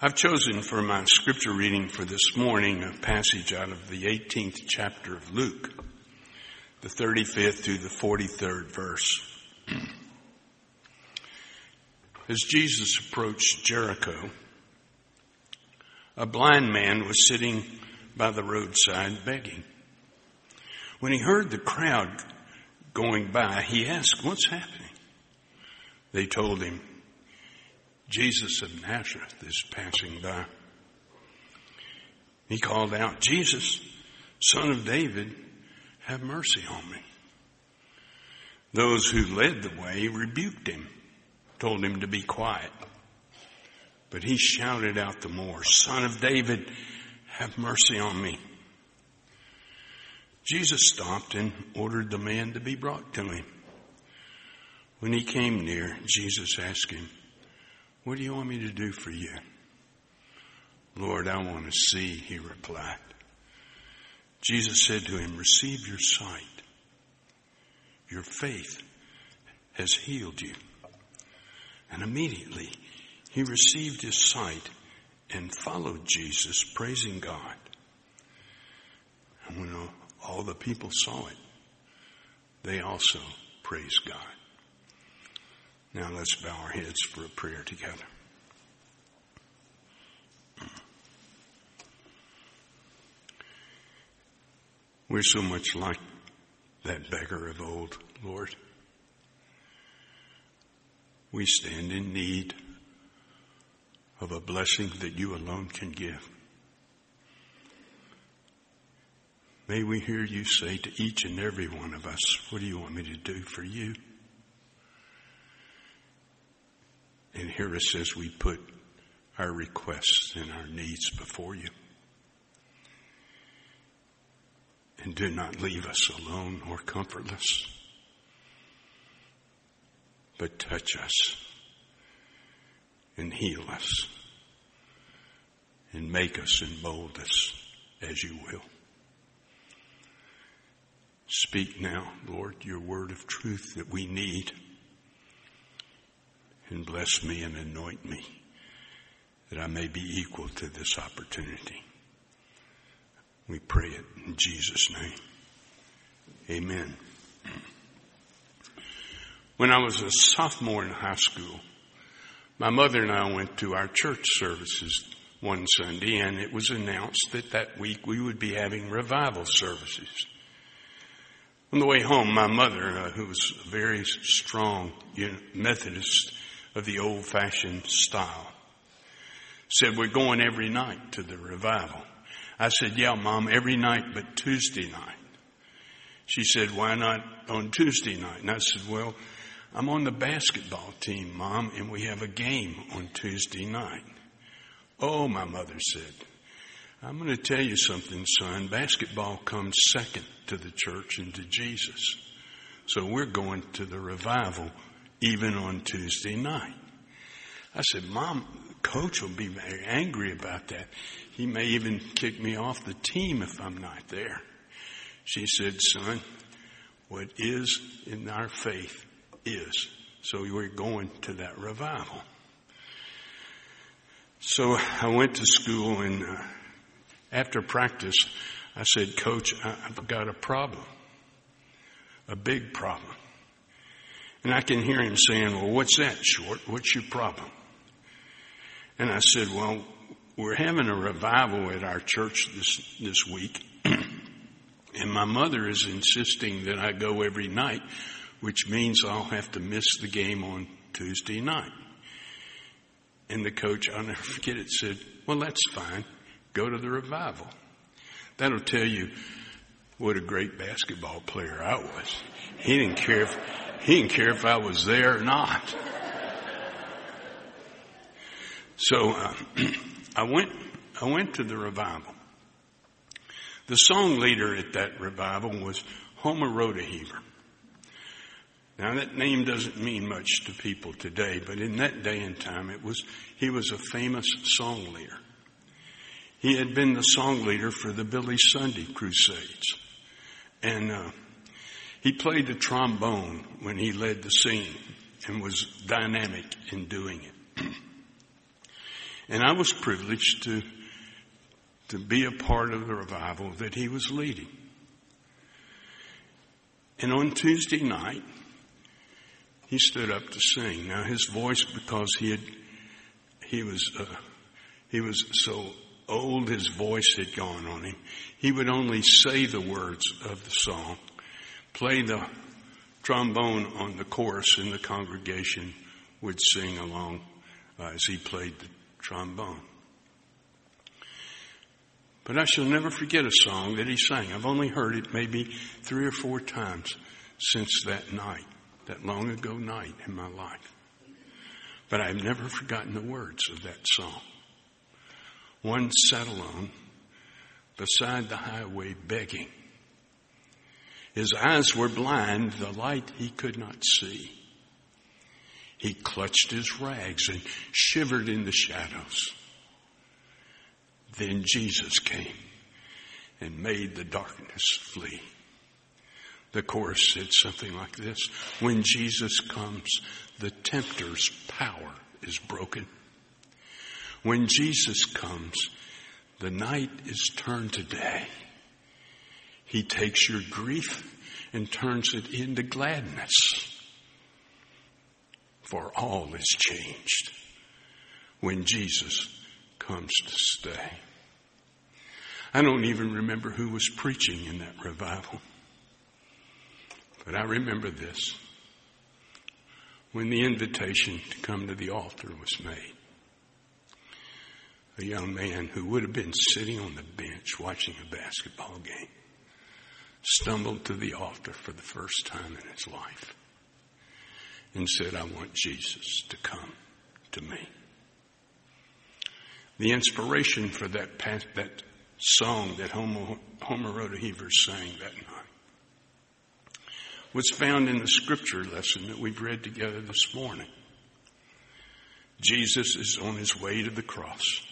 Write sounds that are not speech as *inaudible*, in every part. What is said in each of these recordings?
I've chosen for my scripture reading for this morning a passage out of the 18th chapter of Luke, the 35th through the 43rd verse. *clears throat* As Jesus approached Jericho, a blind man was sitting by the roadside begging. When he heard the crowd going by, he asked, What's happening? They told him, Jesus of Nazareth is passing by. He called out, Jesus, son of David, have mercy on me. Those who led the way rebuked him, told him to be quiet. But he shouted out the more, Son of David, have mercy on me. Jesus stopped and ordered the man to be brought to him. When he came near, Jesus asked him, What do you want me to do for you? Lord, I want to see, he replied. Jesus said to him, Receive your sight. Your faith has healed you. And immediately he received his sight and followed Jesus, praising God. And when all the people saw it, they also praised God. Now let's bow our heads for a prayer together. We're so much like that beggar of old, Lord. We stand in need of a blessing that you alone can give. May we hear you say to each and every one of us, What do you want me to do for you? And hear us as we put our requests and our needs before you. And do not leave us alone or comfortless, but touch us and heal us and make us and mold us as you will. Speak now, Lord, your word of truth that we need and bless me and anoint me that I may be equal to this opportunity. We pray it in Jesus' name. Amen. When I was a sophomore in high school, my mother and I went to our church services one Sunday and it was announced that that week we would be having revival services. On the way home, my mother, uh, who was a very strong Methodist of the old fashioned style, said, we're going every night to the revival. I said, yeah, mom, every night but Tuesday night. She said, why not on Tuesday night? And I said, well, I'm on the basketball team, mom, and we have a game on Tuesday night. Oh, my mother said, I'm going to tell you something, son. Basketball comes second to the church and to Jesus. So we're going to the revival even on Tuesday night. I said, Mom, coach will be very angry about that. He may even kick me off the team if I'm not there. She said, son, what is in our faith is. So we're going to that revival. So I went to school and uh, after practice, I said, Coach, I've got a problem. A big problem. And I can hear him saying, Well, what's that, Short? What's your problem? And I said, Well, we're having a revival at our church this, this week. *clears throat* and my mother is insisting that I go every night, which means I'll have to miss the game on Tuesday night. And the coach, I'll never *laughs* forget it, said, Well, that's fine. Go to the revival. That'll tell you what a great basketball player I was. He didn't care if, he didn't care if I was there or not. So uh, *clears throat* I went, I went to the revival. The song leader at that revival was Homer Rodeheaver. Now that name doesn't mean much to people today, but in that day and time it was, he was a famous song leader. He had been the song leader for the Billy Sunday Crusades. And uh, he played the trombone when he led the scene and was dynamic in doing it. *clears throat* And I was privileged to, to be a part of the revival that he was leading. And on Tuesday night, he stood up to sing. Now his voice, because he had, he was, uh, he was so old, his voice had gone on him. He would only say the words of the song, play the trombone on the chorus, and the congregation would sing along uh, as he played the trombone. But I shall never forget a song that he sang. I've only heard it maybe three or four times since that night, that long ago night in my life. But I've never forgotten the words of that song. One sat alone beside the highway begging. His eyes were blind, the light he could not see. He clutched his rags and shivered in the shadows. Then Jesus came and made the darkness flee. The chorus said something like this When Jesus comes, the tempter's power is broken. When Jesus comes, the night is turned to day. He takes your grief and turns it into gladness. For all is changed when Jesus comes to stay. I don't even remember who was preaching in that revival. But I remember this. When the invitation to come to the altar was made, a young man who would have been sitting on the bench watching a basketball game stumbled to the altar for the first time in his life and said, I want Jesus to come to me. The inspiration for that, that song that Homer, Homer Rodeheaver sang that night was found in the scripture lesson that we've read together this morning. Jesus is on his way to the cross.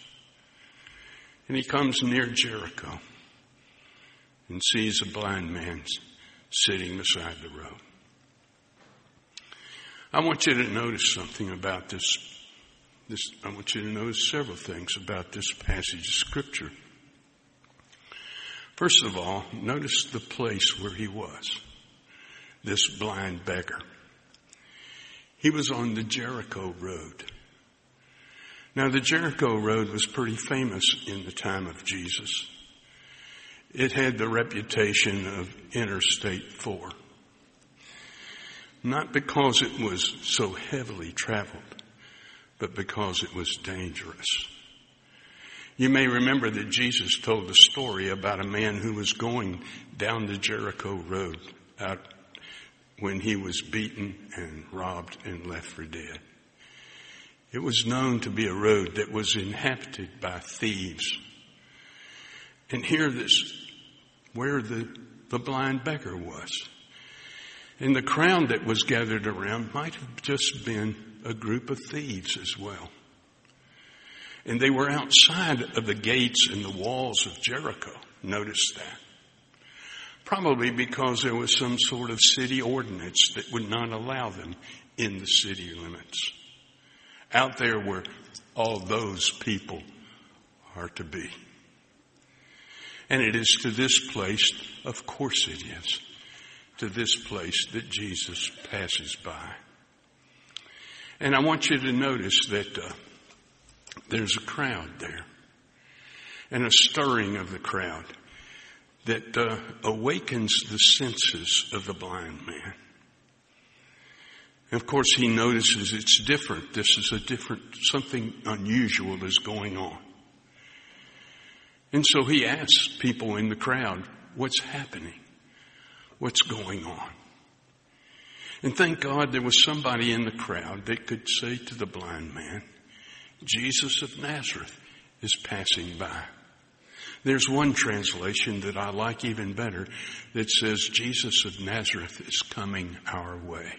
And he comes near Jericho and sees a blind man sitting beside the road. I want you to notice something about this. this. I want you to notice several things about this passage of scripture. First of all, notice the place where he was. This blind beggar. He was on the Jericho Road. Now the Jericho Road was pretty famous in the time of Jesus. It had the reputation of Interstate 4. Not because it was so heavily traveled, but because it was dangerous. You may remember that Jesus told the story about a man who was going down the Jericho road out when he was beaten and robbed and left for dead. It was known to be a road that was inhabited by thieves. And here this, where the, the blind beggar was. And the crowd that was gathered around might have just been a group of thieves as well. And they were outside of the gates and the walls of Jericho. Notice that. Probably because there was some sort of city ordinance that would not allow them in the city limits. Out there where all those people are to be. And it is to this place, of course it is, to this place that Jesus passes by. And I want you to notice that uh, there's a crowd there and a stirring of the crowd that uh, awakens the senses of the blind man. And of course, he notices it's different. This is a different, something unusual is going on. And so he asks people in the crowd, what's happening? What's going on? And thank God there was somebody in the crowd that could say to the blind man, Jesus of Nazareth is passing by. There's one translation that I like even better that says Jesus of Nazareth is coming our way.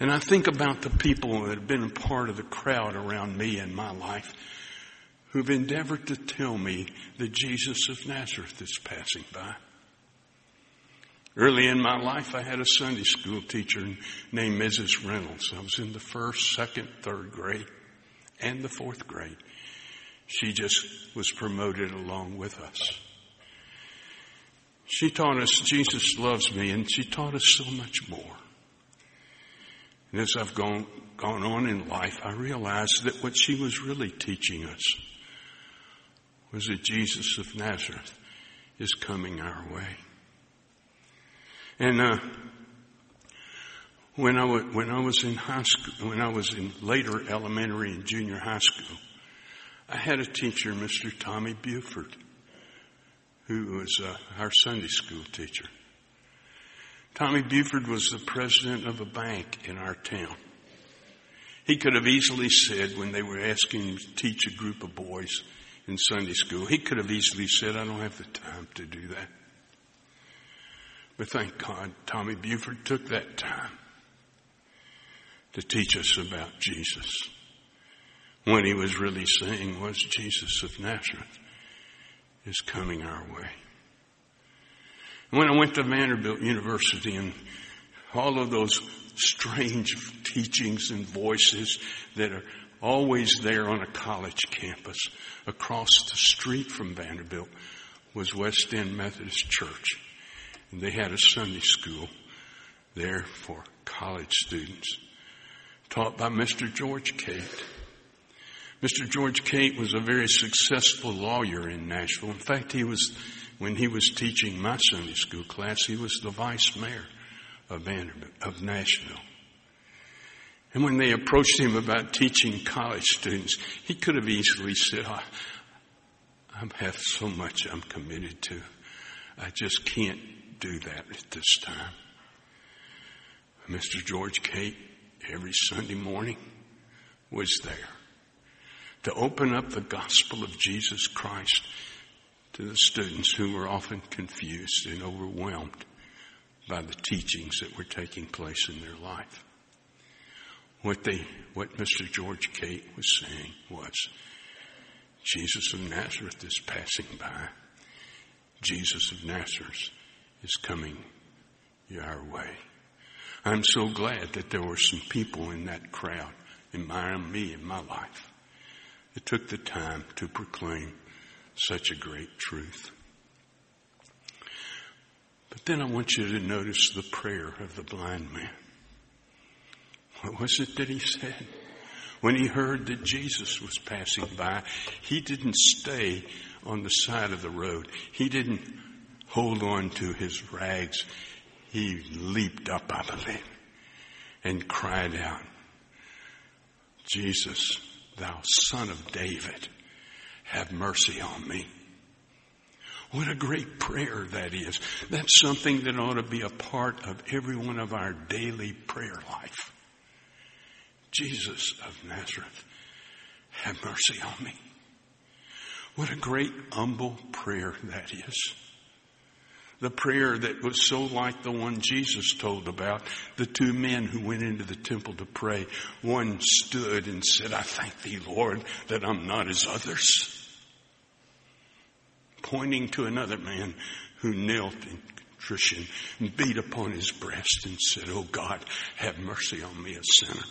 And I think about the people that have been a part of the crowd around me in my life who've endeavored to tell me that Jesus of Nazareth is passing by. Early in my life, I had a Sunday school teacher named Mrs. Reynolds. I was in the first, second, third grade. and the fourth grade. She just was promoted along with us. She taught us Jesus loves me and she taught us so much more. And as I've gone, gone on in life, I realized that what she was really teaching us was that Jesus of Nazareth is coming our way. And uh, when I w- when I was in high school, when I was in later elementary and junior high school, I had a teacher, Mr. Tommy Buford, who was uh, our Sunday school teacher. Tommy Buford was the president of a bank in our town. He could have easily said when they were asking him to teach a group of boys in Sunday school, he could have easily said, I don't have the time to do that. But thank God, Tommy Buford took that time to teach us about Jesus. What he was really saying was Jesus of Nazareth is coming our way. When I went to Vanderbilt University and all of those strange teachings and voices that are always there on a college campus across the street from Vanderbilt was West End Methodist Church. And they had a Sunday school there for college students taught by Mr. George Cate. Mr. George Cate was a very successful lawyer in Nashville. In fact, he was, when he was teaching my Sunday school class, he was the vice mayor of Vanderbilt, of Nashville. And when they approached him about teaching college students, he could have easily said, I, I have so much I'm committed to. I just can't do that at this time. Mr. George Cate, every Sunday morning, was there to open up the gospel of Jesus Christ to the students who were often confused and overwhelmed by the teachings that were taking place in their life. What they, what Mr. George Cate was saying was, Jesus of Nazareth is passing by. Jesus of Nazareth is coming your way. I'm so glad that there were some people in that crowd, in my, me, in my life, that took the time to proclaim such a great truth. But then I want you to notice the prayer of the blind man. What was it that he said? When he heard that Jesus was passing by, he didn't stay on the side of the road. He didn't hold on to his rags. He leaped up, I believe, and cried out, Jesus, thou son of David, have mercy on me. What a great prayer that is. That's something that ought to be a part of every one of our daily prayer life. Jesus of Nazareth, have mercy on me. What a great humble prayer that is. The prayer that was so like the one Jesus told about, the two men who went into the temple to pray. One stood and said, I thank thee, Lord, that I'm not as others. Pointing to another man who knelt in contrition and beat upon his breast and said, Oh God, have mercy on me, a sinner.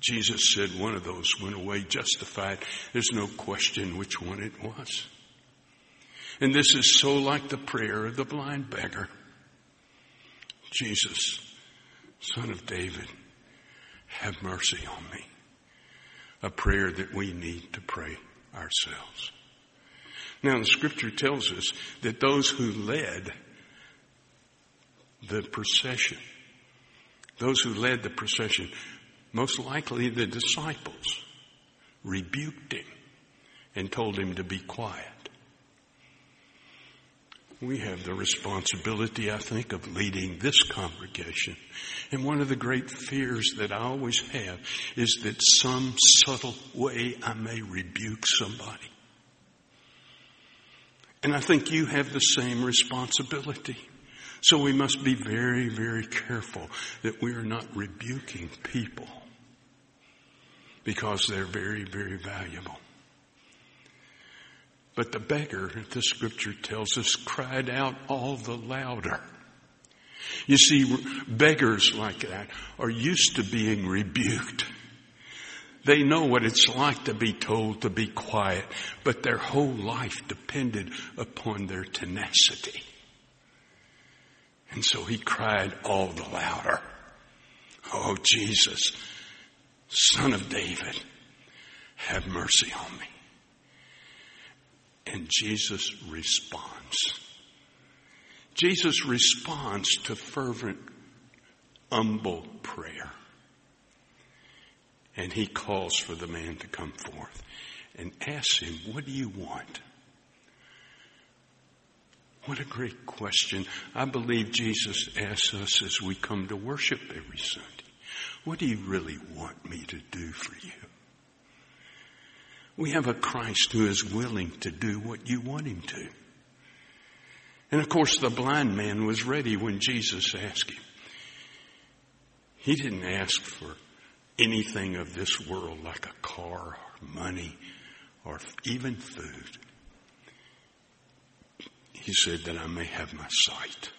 Jesus said one of those went away justified. There's no question which one it was. And this is so like the prayer of the blind beggar. Jesus, son of David, have mercy on me. A prayer that we need to pray ourselves. Now the scripture tells us that those who led the procession, those who led the procession most likely the disciples rebuked him and told him to be quiet. We have the responsibility, I think, of leading this congregation. And one of the great fears that I always have is that some subtle way I may rebuke somebody. And I think you have the same responsibility. So we must be very, very careful that we are not rebuking people because they're very, very valuable. But the beggar, the scripture tells us, cried out all the louder. You see, beggars like that are used to being rebuked. They know what it's like to be told to be quiet, but their whole life depended upon their tenacity. And so he cried all the louder, Oh Jesus, son of David, have mercy on me. And Jesus responds. Jesus responds to fervent, humble prayer. And he calls for the man to come forth and asks him, What do you want? What a great question. I believe Jesus asks us as we come to worship every Sunday, What do you really want me to do for you? We have a Christ who is willing to do what you want him to. And of course, the blind man was ready when Jesus asked him. He didn't ask for anything of this world like a car or money or even food. He said that I may have my sight.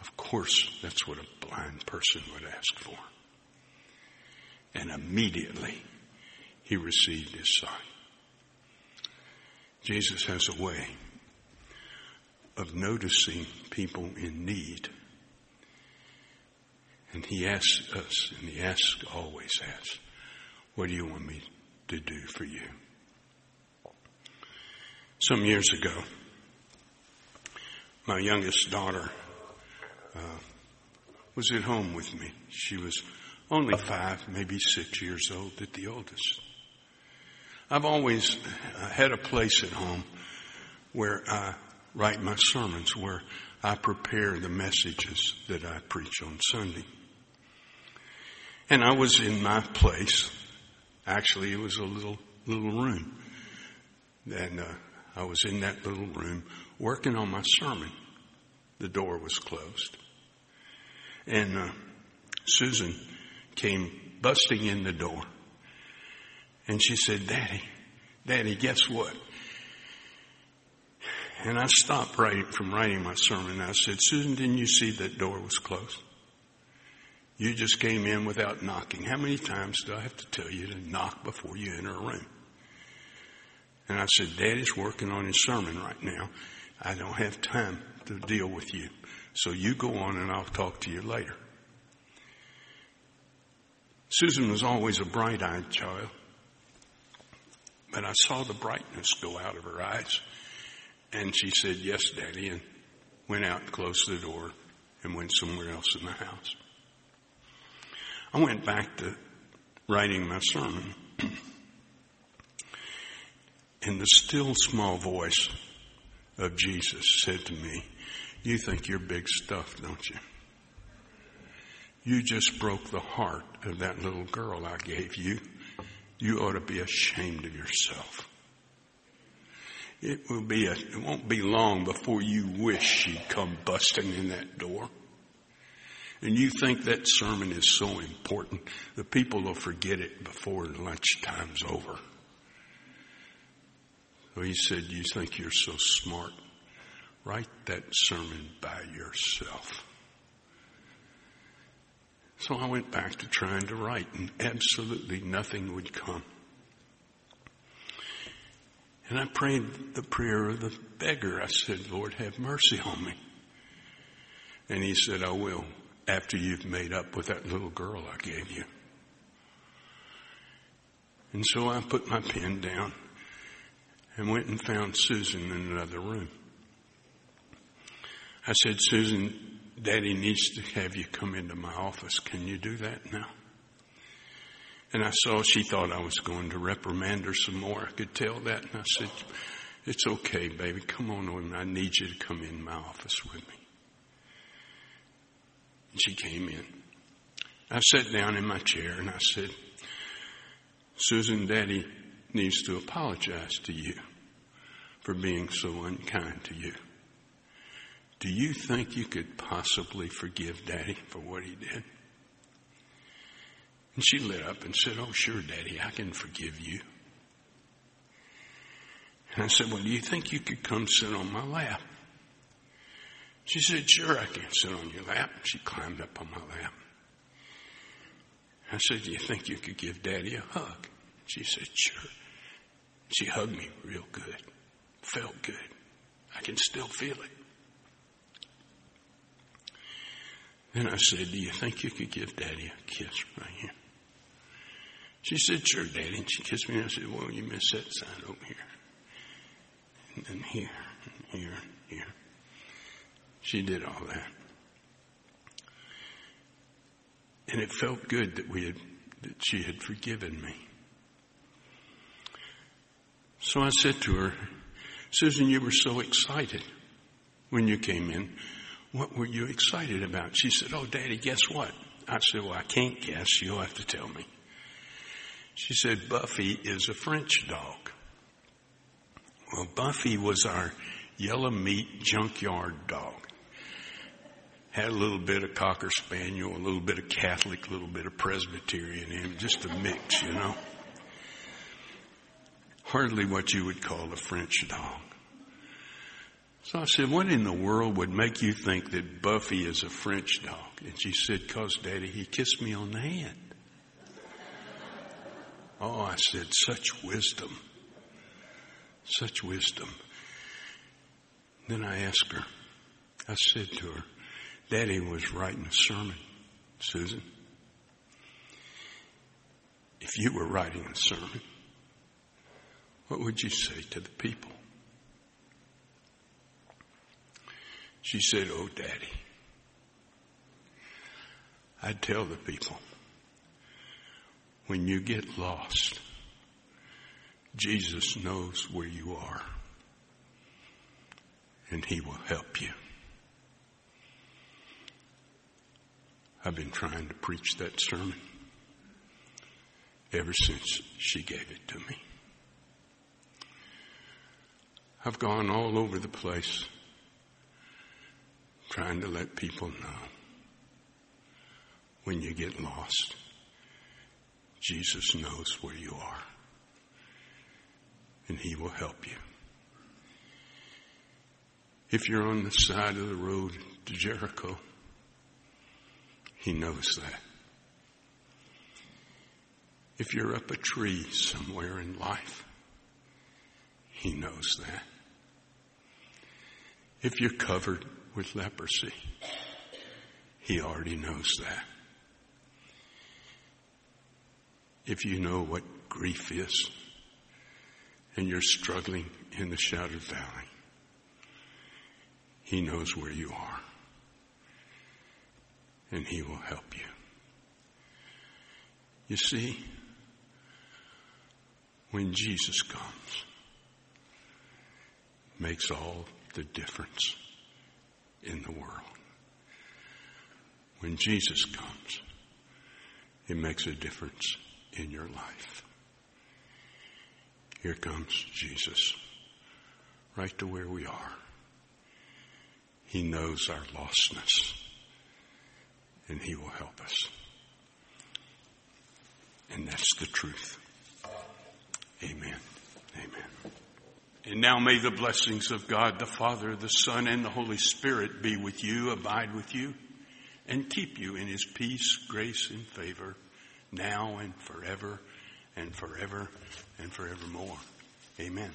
Of course, that's what a blind person would ask for. And immediately he received his sight. Jesus has a way of noticing people in need. And he asks us, and he asks, always asks, what do you want me to do for you? Some years ago, my youngest daughter uh, was at home with me. She was only five, maybe six years old at the oldest. I've always uh, had a place at home where I write my sermons, where I prepare the messages that I preach on Sunday. And I was in my place. Actually, it was a little, little room. And, uh, I was in that little room working on my sermon. The door was closed. And, uh, Susan came busting in the door. And she said, Daddy, Daddy, guess what? And I stopped writing from writing my sermon. I said, Susan, didn't you see that door was closed? You just came in without knocking. How many times do I have to tell you to knock before you enter a room? And I said, Daddy's working on his sermon right now. I don't have time to deal with you. So you go on and I'll talk to you later. Susan was always a bright eyed child, but I saw the brightness go out of her eyes. And she said, Yes, Daddy, and went out and closed the door and went somewhere else in the house. I went back to writing my sermon. and the still small voice of Jesus said to me, You think you're big stuff, don't you? You just broke the heart of that little girl I gave you. You ought to be ashamed of yourself. It will be a, it won't be long before you wish she'd come busting in that door and you think that sermon is so important, the people will forget it before lunchtime's over. So he said, You think you're so smart? Write that sermon by yourself. So I went back to trying to write, and absolutely nothing would come. And I prayed the prayer of the beggar. I said, Lord, have mercy on me. And he said, I will after you've made up with that little girl I gave you. And so I put my pen down and went and found Susan in another room. I said, Susan, Daddy needs to have you come into my office. Can you do that now? And I saw she thought I was going to reprimand her some more. I could tell that. And I said, It's okay, baby. Come on over. I need you to come in my office with me. And she came in. I sat down in my chair and I said, Susan, Daddy needs to apologize to you for being so unkind to you. Do you think you could possibly forgive Daddy for what he did? And she lit up and said, Oh, sure, Daddy, I can forgive you. And I said, Well, do you think you could come sit on my lap? She said, Sure, I can sit on your lap. She climbed up on my lap. I said, Do you think you could give Daddy a hug? She said, Sure. She hugged me real good. Felt good. I can still feel it. Then I said, Do you think you could give Daddy a kiss right here? She said, Sure, Daddy. And she kissed me. And I said, Well, you missed that sign over here. And then here, and here, and here. She did all that. And it felt good that we had, that she had forgiven me. So I said to her, Susan, you were so excited when you came in. What were you excited about? She said, Oh, Daddy, guess what? I said, Well, I can't guess. You'll have to tell me. She said, Buffy is a French dog. Well, Buffy was our yellow meat junkyard dog. Had a little bit of Cocker Spaniel, a little bit of Catholic, a little bit of Presbyterian in him, just a mix, you know. Hardly what you would call a French dog. So I said, what in the world would make you think that Buffy is a French dog? And she said, cause daddy, he kissed me on the hand. Oh, I said, such wisdom. Such wisdom. Then I asked her, I said to her, Daddy was writing a sermon, Susan. If you were writing a sermon, what would you say to the people? She said, Oh, Daddy, I'd tell the people, when you get lost, Jesus knows where you are and he will help you. I've been trying to preach that sermon ever since she gave it to me. I've gone all over the place trying to let people know when you get lost, Jesus knows where you are and he will help you. If you're on the side of the road to Jericho, he knows that. If you're up a tree somewhere in life, he knows that. If you're covered with leprosy, he already knows that. If you know what grief is and you're struggling in the shadowed valley, he knows where you are and he will help you. You see, when Jesus comes, makes all the difference in the world. When Jesus comes, it makes a difference in your life. Here comes Jesus, right to where we are. He knows our lostness, and He will help us. And that's the truth. Amen. Amen. And now may the blessings of God the Father, the Son, and the Holy Spirit be with you, abide with you, and keep you in His peace, grace, and favor, now and forever, and forever, and forevermore. Amen.